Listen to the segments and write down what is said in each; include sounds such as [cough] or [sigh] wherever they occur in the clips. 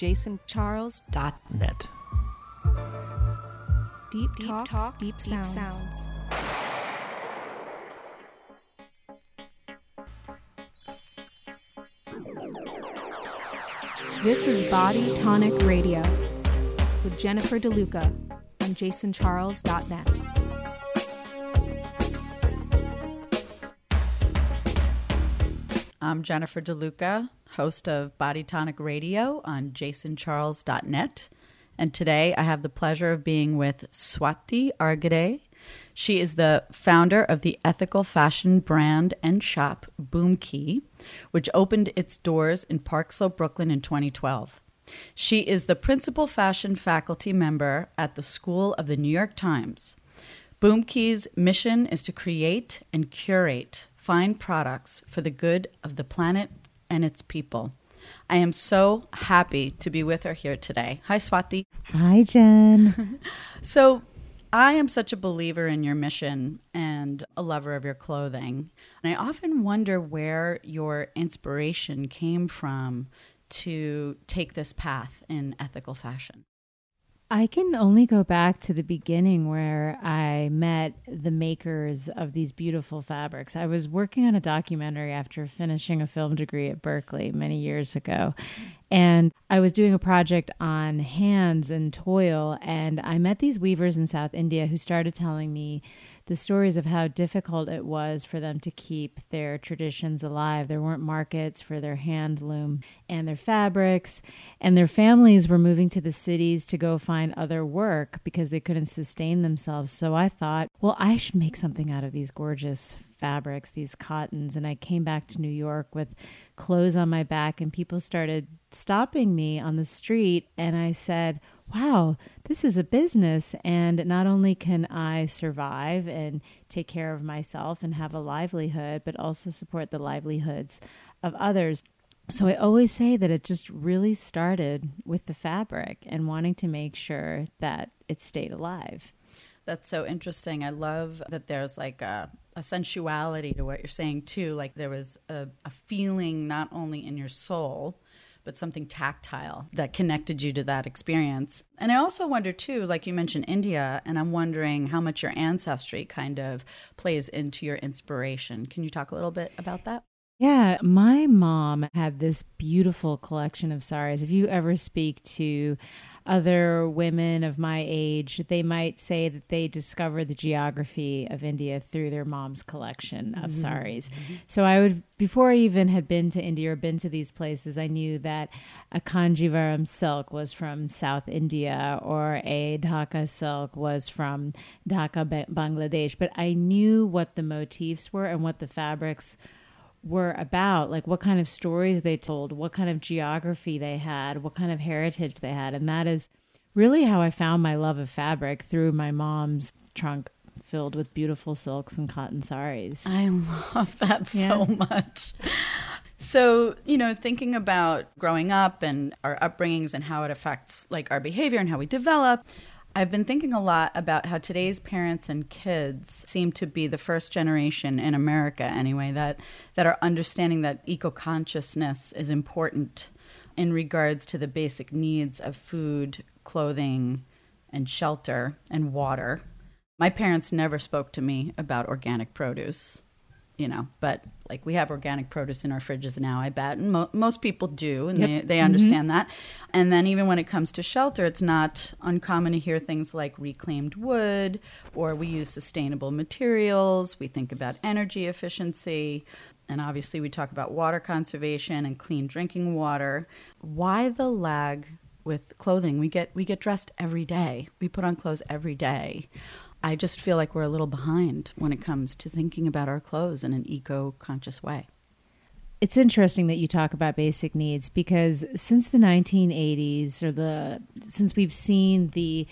jasoncharles.net. Deep, deep talk, talk, deep, deep sounds. sounds. This is Body Tonic Radio with Jennifer DeLuca on jasoncharles.net. I'm Jennifer DeLuca, host of Body Tonic Radio on jasoncharles.net. And today I have the pleasure of being with Swati Argade. She is the founder of the ethical fashion brand and shop Bhoomki, which opened its doors in Park Slope, Brooklyn in 2012. She is the principal fashion faculty member at the School of the New York Times. Bhoomki's mission is to create and curate fine products for the good of the planet and its people. I am so happy to be with her here today. Hi, Swati. Hi, Jen. [laughs] so, I am such a believer in your mission and a lover of your clothing. And I often wonder where your inspiration came from to take this path in ethical fashion. I can only go back to the beginning where I met the makers of these beautiful fabrics. I was working on a documentary after finishing a film degree at Berkeley many years ago. And I was doing a project on hands and toil. And I met these weavers in South India who started telling me the stories of how difficult it was for them to keep their traditions alive. There weren't markets for their hand loom and their fabrics, and their families were moving to the cities to go find other work because they couldn't sustain themselves. So I thought, well, I should make something out of these gorgeous fabrics, these cottons. And I came back to New York with clothes on my back, and people started stopping me on the street. And I said, wow, this is a business. And not only can I survive and take care of myself and have a livelihood, but also support the livelihoods of others. So I always say that it just really started with the fabric and wanting to make sure that it stayed alive. That's so interesting. I love that there's like a, a sensuality to what you're saying, too. Like there was a, a feeling not only in your soul, but something tactile that connected you to that experience. And I also wonder, too, like you mentioned India, and I'm wondering how much your ancestry kind of plays into your inspiration. Can you talk a little bit about that? Yeah, my mom had this beautiful collection of saris. If you ever speak to other women of my age, they might say that they discovered the geography of India through their mom's collection of mm-hmm. saris. Mm-hmm. So I would, before I even had been to India or been to these places, I knew that a Kanjivaram silk was from South India or a Dhaka silk was from Dhaka, Bangladesh. But I knew what the motifs were and what the fabrics were about like what kind of stories they told what kind of geography they had what kind of heritage they had. And that is really how i found my love of fabric through my mom's trunk filled with beautiful silks and cotton saris. I love that yeah. so much. So you know thinking about growing up and our upbringings and how it affects like our behavior and how we develop I've been thinking a lot about how today's parents and kids seem to be the first generation in America anyway that that are understanding that eco-consciousness is important in regards to the basic needs of food, clothing, and shelter and water. My parents never spoke to me about organic produce you know, but like we have organic produce in our fridges now, I bet. And mo- most people do, and yep. they, they mm-hmm. understand mm-hmm. that. And then even when it comes to shelter, it's not uncommon to hear things like reclaimed wood or we use sustainable materials. We think about energy efficiency. And obviously, we talk about water conservation and clean drinking water. Why the lag with clothing? We get we get dressed every day. We put on clothes every day. I just feel like we're a little behind when it comes to thinking about our clothes in an eco conscious way. It's interesting that you talk about basic needs because since the 1980s or the since we've seen the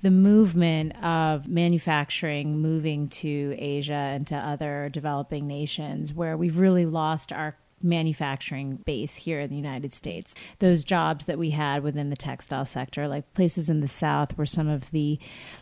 the movement of manufacturing moving to Asia and to other developing nations where we've really lost our manufacturing base here in the United States. Those jobs that we had within the textile sector, like places in the South where some of the,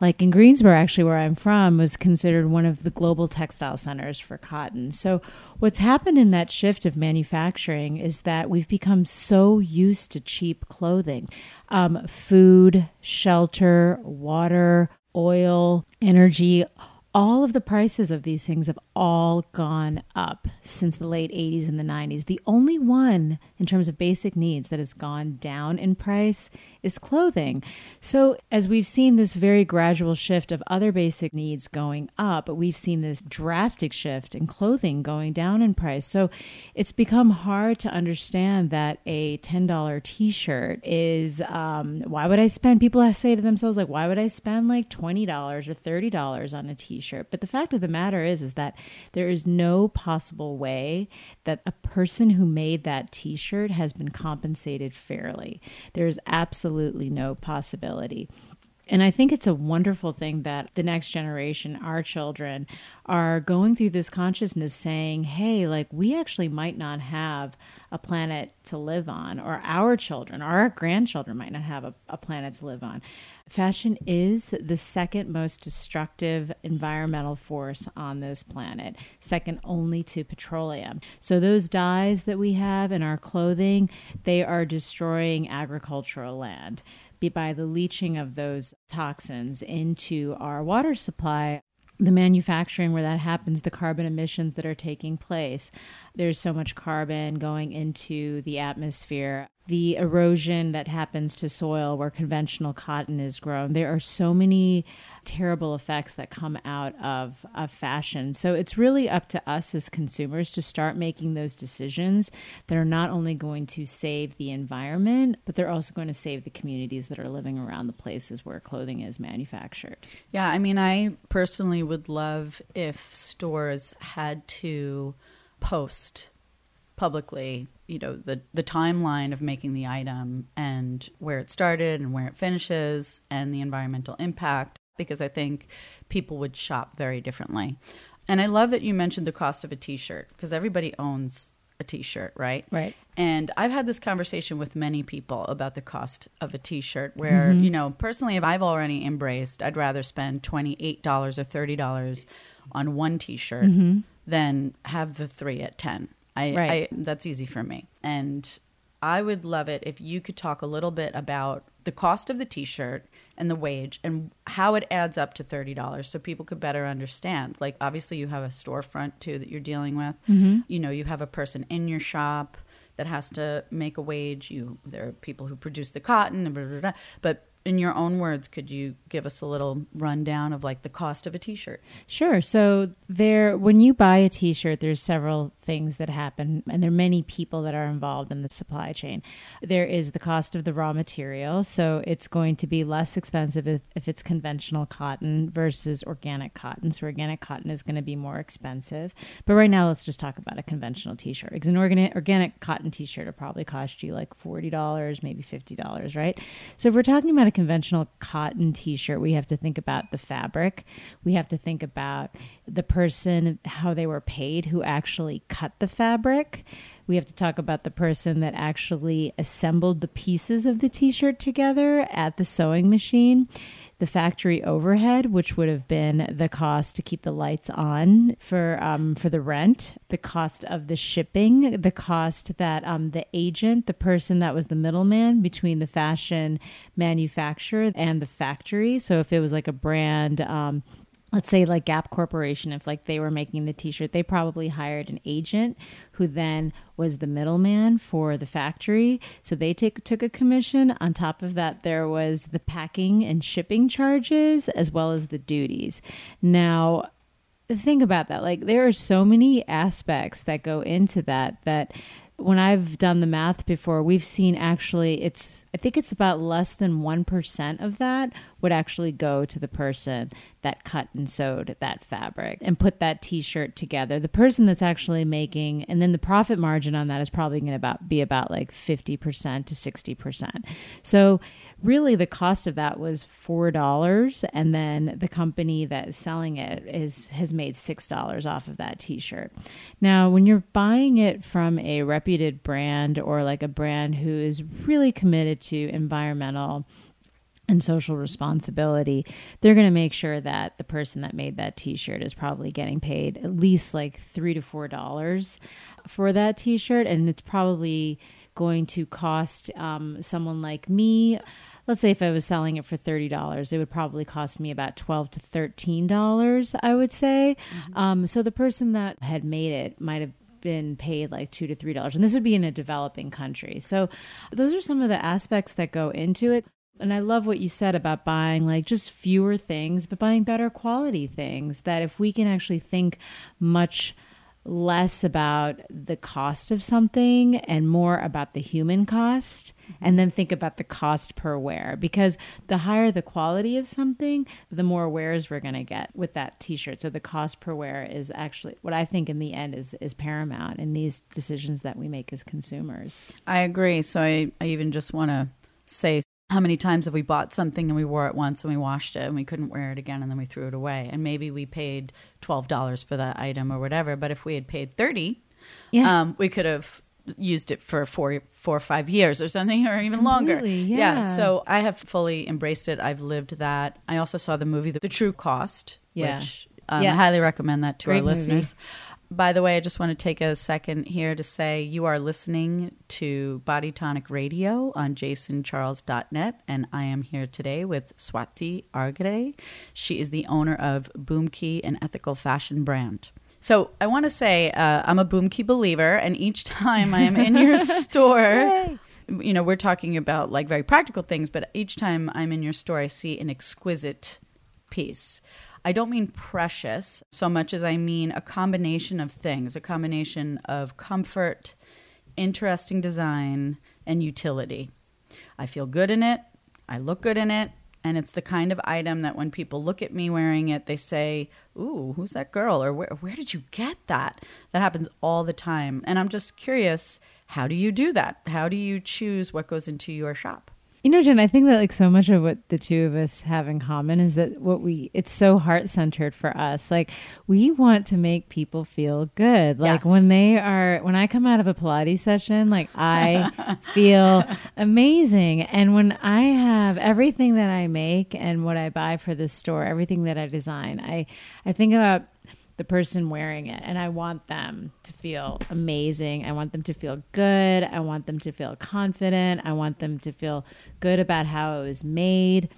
like in Greensboro, actually, where I'm from, was considered one of the global textile centers for cotton. So, what's happened in that shift of manufacturing is that we've become so used to cheap clothing. Um, food, shelter, water, oil, energy all of the prices of these things have all gone up since the late 80s and the 90s. The only one in terms of basic needs that has gone down in price is clothing. So, as we've seen this very gradual shift of other basic needs going up, we've seen this drastic shift in clothing going down in price. So, it's become hard to understand that a $10 t shirt is um, why would I spend? People say to themselves, like, why would I spend like $20 or $30 on a t shirt? But the fact of the matter is, is that there is no possible way that a person who made that t shirt has been compensated fairly. There is absolutely no possibility. And I think it's a wonderful thing that the next generation, our children, are going through this consciousness saying, hey, like we actually might not have a planet to live on, or our children, or our grandchildren might not have a, a planet to live on. Fashion is the second most destructive environmental force on this planet, second only to petroleum. So, those dyes that we have in our clothing, they are destroying agricultural land by the leaching of those toxins into our water supply the manufacturing where that happens, the carbon emissions that are taking place. There's so much carbon going into the atmosphere the erosion that happens to soil where conventional cotton is grown. There are so many terrible effects that come out of, of fashion. So it's really up to us as consumers to start making those decisions that are not only going to save the environment, but they're also going to save the communities that are living around the places where clothing is manufactured. Yeah, I mean, I personally would love if stores had to post publicly you know the the timeline of making the item and where it started and where it finishes and the environmental impact because I think people would shop very differently. And I love that you mentioned the cost of a t-shirt because everybody owns a t-shirt, right? Right. And I've had this conversation with many people about the cost of a t-shirt where, mm-hmm. you know, personally if I've already embraced, I'd rather spend $28 or $30 on one t-shirt mm-hmm. than have the 3 at 10 I, right. I that's easy for me. And I would love it if you could talk a little bit about the cost of the t-shirt and the wage and how it adds up to $30 so people could better understand. Like obviously you have a storefront too that you're dealing with. Mm-hmm. You know, you have a person in your shop that has to make a wage. You there are people who produce the cotton and blah, blah, blah. but in your own words, could you give us a little rundown of like the cost of a t-shirt? Sure. So there, when you buy a t-shirt, there's several things that happen, and there are many people that are involved in the supply chain. There is the cost of the raw material, so it's going to be less expensive if, if it's conventional cotton versus organic cotton. So organic cotton is going to be more expensive. But right now, let's just talk about a conventional t-shirt. Because an organic organic cotton t-shirt will probably cost you like forty dollars, maybe fifty dollars, right? So if we're talking about a conventional cotton t-shirt, we have to think about the fabric. We have to think about the person, how they were paid, who actually cut the fabric. We have to talk about the person that actually assembled the pieces of the t shirt together at the sewing machine the factory overhead, which would have been the cost to keep the lights on for um, for the rent, the cost of the shipping, the cost that um, the agent, the person that was the middleman between the fashion manufacturer and the factory. So if it was like a brand. Um, let's say like Gap Corporation, if like they were making the t-shirt, they probably hired an agent who then was the middleman for the factory. So they take, took a commission. On top of that, there was the packing and shipping charges as well as the duties. Now, think about that. Like there are so many aspects that go into that that when I've done the math before, we've seen actually it's I think it's about less than 1% of that would actually go to the person that cut and sewed that fabric and put that t-shirt together. The person that's actually making and then the profit margin on that is probably going to about be about like 50% to 60%. So really the cost of that was $4 and then the company that is selling it is has made $6 off of that t-shirt. Now, when you're buying it from a reputed brand or like a brand who is really committed to environmental and social responsibility, they're going to make sure that the person that made that t-shirt is probably getting paid at least like 3 to 4 dollars for that t-shirt and it's probably going to cost um, someone like me let's say if I was selling it for $30, it would probably cost me about 12 to $13, I would say. Mm-hmm. Um, so the person that had made it might have been paid like two to three dollars and this would be in a developing country so those are some of the aspects that go into it and I love what you said about buying like just fewer things, but buying better quality things. That if we can actually think much less about the cost of something and more about the human cost mm-hmm. and then think about the cost per wear. Because the higher the quality of something the more wears we're going to get with that t-shirt. So the cost per wear is actually what i think in the end is is paramount in these decisions that we make as consumers. I agree. So i, I even just want to say how many times have we bought something and we wore it once and we washed it and we couldn't wear it again and then we threw it away and maybe we paid $12 for that item or whatever but if we had paid 30 yeah. um, we could have used it for four four or five years or something or even longer yeah. yeah. so i have fully embraced it i've lived that i also saw the movie the, the true cost yeah. which um, yeah. i highly recommend that to Great our listeners by the way, I just want to take a second here to say you are listening to Body Tonic Radio on jasoncharles.net, and I am here today with Swati Argade. She is the owner of Bhoomki, an ethical fashion brand. So I want to say uh, I'm a Bhoomki believer, and each time I am in your [laughs] store, you know, we're talking about like very practical things, but each time I'm in your store, I see an exquisite piece. I don't mean precious so much as I mean a combination of things, a combination of comfort, interesting design, and utility. I feel good in it, I look good in it, and it's the kind of item that when people look at me wearing it, they say, Ooh, who's that girl? Or where, where did you get that? That happens all the time. And I'm just curious how do you do that? How do you choose what goes into your shop? You know, Jen, I think that like so much of what the two of us have in common is that what we it's so heart centered for us. Like we want to make people feel good. Like yes. when they are when I come out of a Pilates session, like I [laughs] feel amazing. And when I have everything that I make and what I buy for the store, everything that I design, I I think about the person wearing it and I want them to feel amazing. I want them to feel good. I want them to feel confident. I want them to feel good about how it was made.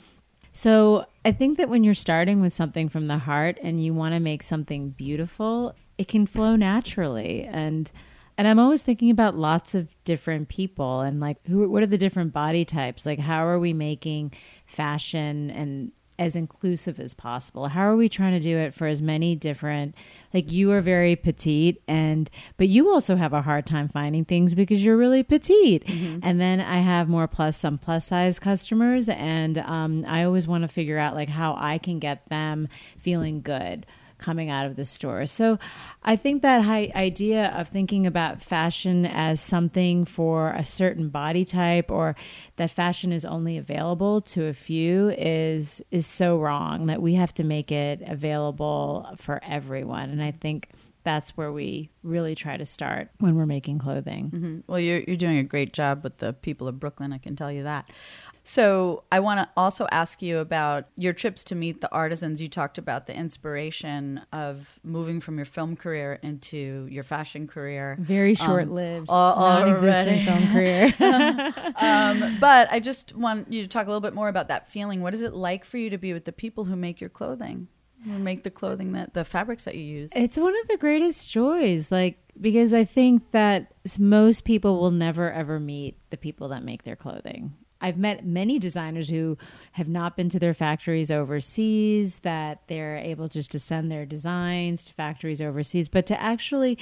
So, I think that when you're starting with something from the heart and you want to make something beautiful, it can flow naturally and and I'm always thinking about lots of different people and like who what are the different body types? Like how are we making fashion and as inclusive as possible? How are we trying to do it for as many different like you are very petite and but you also have a hard time finding things because you're really petite. Mm-hmm. And then I have more plus some plus size customers and um, I always want to figure out like how I can get them feeling good coming out of the store. So I think that idea of thinking about fashion as something for a certain body type or that fashion is only available to a few is is so wrong that we have to make it available for everyone. And I think that's where we really try to start when we're making clothing. Mm-hmm. Well, you're, you're doing a great job with the people of Brooklyn, I can tell you that. So, I want to also ask you about your trips to meet the artisans. You talked about the inspiration of moving from your film career into your fashion career. Very short lived, um, non-existent film [laughs] career. [laughs] um, but I just want you to talk a little bit more about that feeling. What is it like for you to be with the people who make your clothing? Who make the clothing that the fabrics that you use? It's one of the greatest joys. Like because I think that most people will never ever meet the people that make their clothing. I've met many designers who have not been to their factories overseas, that they're able just to send their designs to factories overseas, but to actually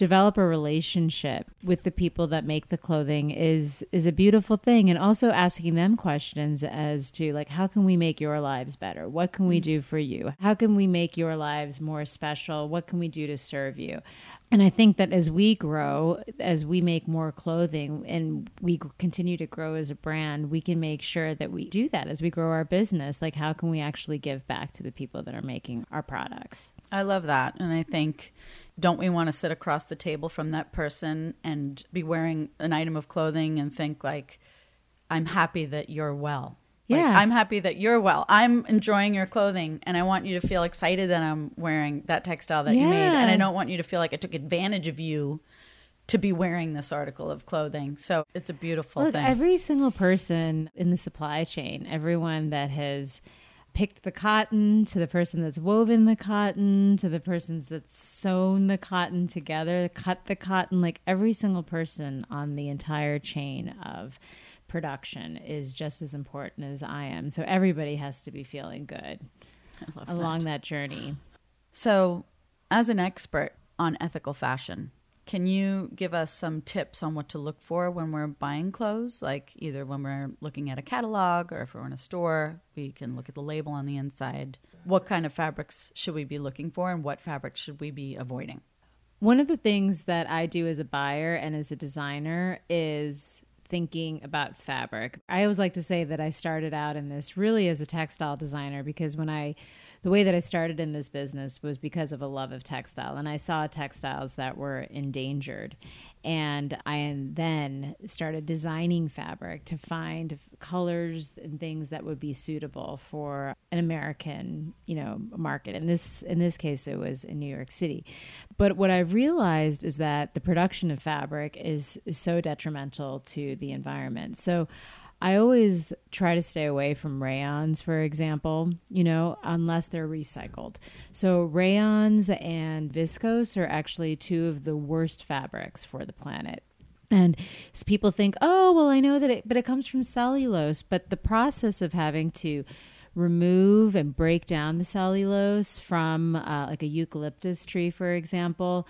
develop a relationship with the people that make the clothing is is a beautiful thing and also asking them questions as to like how can we make your lives better what can we do for you how can we make your lives more special what can we do to serve you and I think that as we grow, as we make more clothing and we continue to grow as a brand, we can make sure that we do that as we grow our business. Like, how can we actually give back to the people that are making our products? I love that. And I think, don't we want to sit across the table from that person and be wearing an item of clothing and think, like, I'm happy that you're well? Like, Yeah. I'm happy that you're well. I'm enjoying your clothing and I want you to feel excited that I'm wearing that textile that you made. Yeah. And I don't want you to feel like I took advantage of you to be wearing this article of clothing. So it's a beautiful Look, thing. every single person in the supply chain, everyone that has picked the cotton, to the person that's woven the cotton, to the persons that's sewn the cotton together, cut the cotton, like every single person on the entire chain of production is just as important as I am. So everybody has to be feeling good along that journey. So, as an expert on ethical fashion, can you give us some tips on what to look for when we're buying clothes? Like either when we're looking at a catalog or if we're in a store, we can look at the label on the inside. What kind of fabrics should we be looking for and what fabrics should we be avoiding? One of the things that I do as a buyer and as a designer is thinking about fabric. I always like to say that I started out in this really as a textile designer because when I the way that I started in this business was because of a love of textile and I saw textiles that were endangered and I then started designing fabric to find colors and things that would be suitable for an American, you know, market. In this in this case it was in New York City. But what I've realized is that the production of fabric is so detrimental to the environment. So I always try to stay away from rayons, for example, you know, unless they're recycled. So, rayons and viscose are actually two of the worst fabrics for the planet. And people think, oh, well, I know that it, but it comes from cellulose. But the process of having to remove and break down the cellulose from uh, like a eucalyptus tree, for example,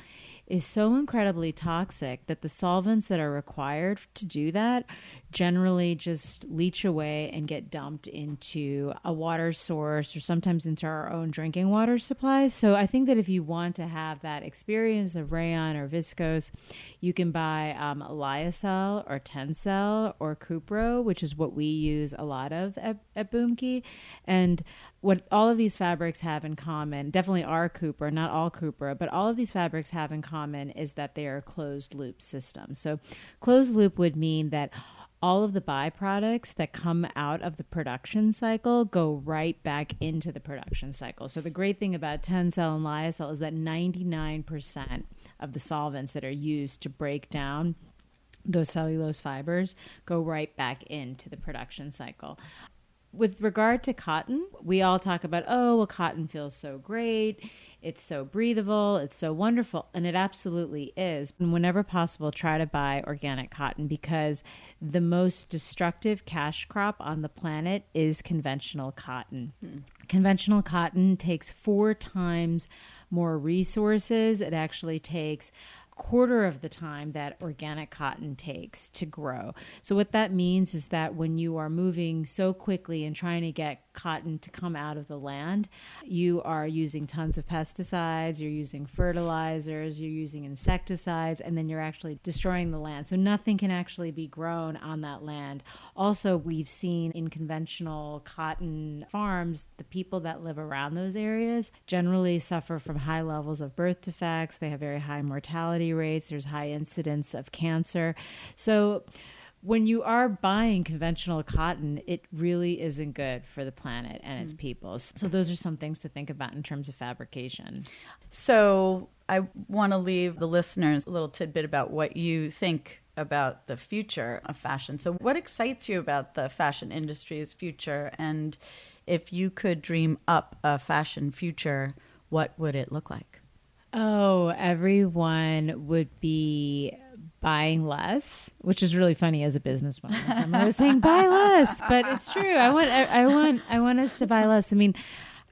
is so incredibly toxic that the solvents that are required to do that generally just leach away and get dumped into a water source or sometimes into our own drinking water supply. So I think that if you want to have that experience of rayon or viscose, you can buy um, lyocell or tencel or cupro, which is what we use a lot of at, at Bhoomki. And what all of these fabrics have in common, definitely are Cupro, not all Cupro, but all of these fabrics have in common is that they are closed loop systems. So closed loop would mean that all of the byproducts that come out of the production cycle go right back into the production cycle. So the great thing about Tencel and Lyocell is that 99% of the solvents that are used to break down those cellulose fibers go right back into the production cycle. With regard to cotton, we all talk about, oh, well, cotton feels so great. It's so breathable. It's so wonderful. And it absolutely is. And whenever possible, try to buy organic cotton because the most destructive cash crop on the planet is conventional cotton. Hmm. Conventional cotton takes four times more resources. It actually takes quarter of the time that organic cotton takes to grow. So what that means is that when you are moving so quickly and trying to get cotton to come out of the land, you are using tons of pesticides, you're using fertilizers, you're using insecticides, and then you're actually destroying the land. So nothing can actually be grown on that land. Also, we've seen in conventional cotton farms, the people that live around those areas generally suffer from high levels of birth defects. They have very high mortality rates. There's high incidence of cancer. So when you are buying conventional cotton, it really isn't good for the planet and its hmm. people. So those are some things to think about in terms of fabrication. So, I want to leave the listeners a little tidbit about what you think about the future of fashion. So, what excites you about the fashion industry's future? And if you could dream up a fashion future, what would it look like? Oh, everyone would be buying less, which is really funny as a business businesswoman. [laughs] I'm always saying buy less, but it's true. I want, I, I want, I want us to buy less. I mean,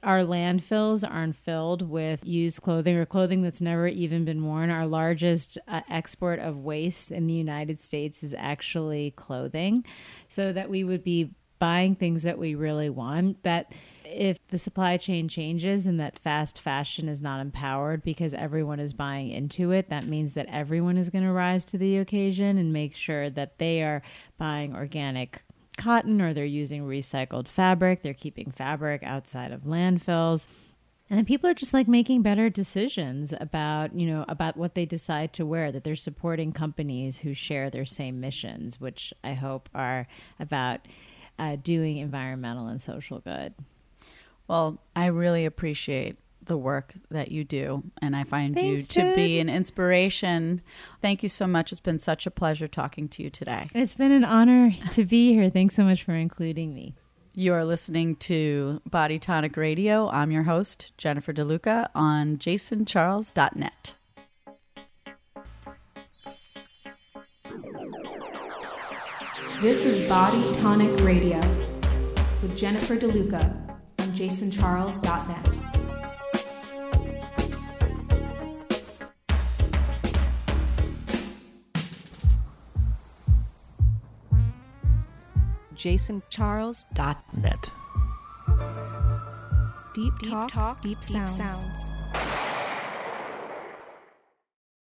Our landfills aren't filled with used clothing or clothing that's never even been worn. Our largest uh, export of waste in the United States is actually clothing, so that we would be buying things that we really want. That if the supply chain changes and that fast fashion is not empowered because everyone is buying into it, that means that everyone is going to rise to the occasion and make sure that they are buying organic cotton or they're using recycled fabric, they're keeping fabric outside of landfills. And people are just like making better decisions about, you know, about what they decide to wear, that they're supporting companies who share their same missions, which I hope are about uh, doing environmental and social good. Well, I really appreciate the work that you do, and I find Thanks, you to Jen. be an inspiration. Thank you so much. It's been such a pleasure talking to you today. It's been an honor to be here. Thanks so much for including me. You are listening to Body Tonic Radio. I'm your host, Jennifer DeLuca, on jasoncharles.net. This is Body Tonic Radio with Jennifer DeLuca on jasoncharles.net. jasoncharles.net. Deep, talk, deep, sounds.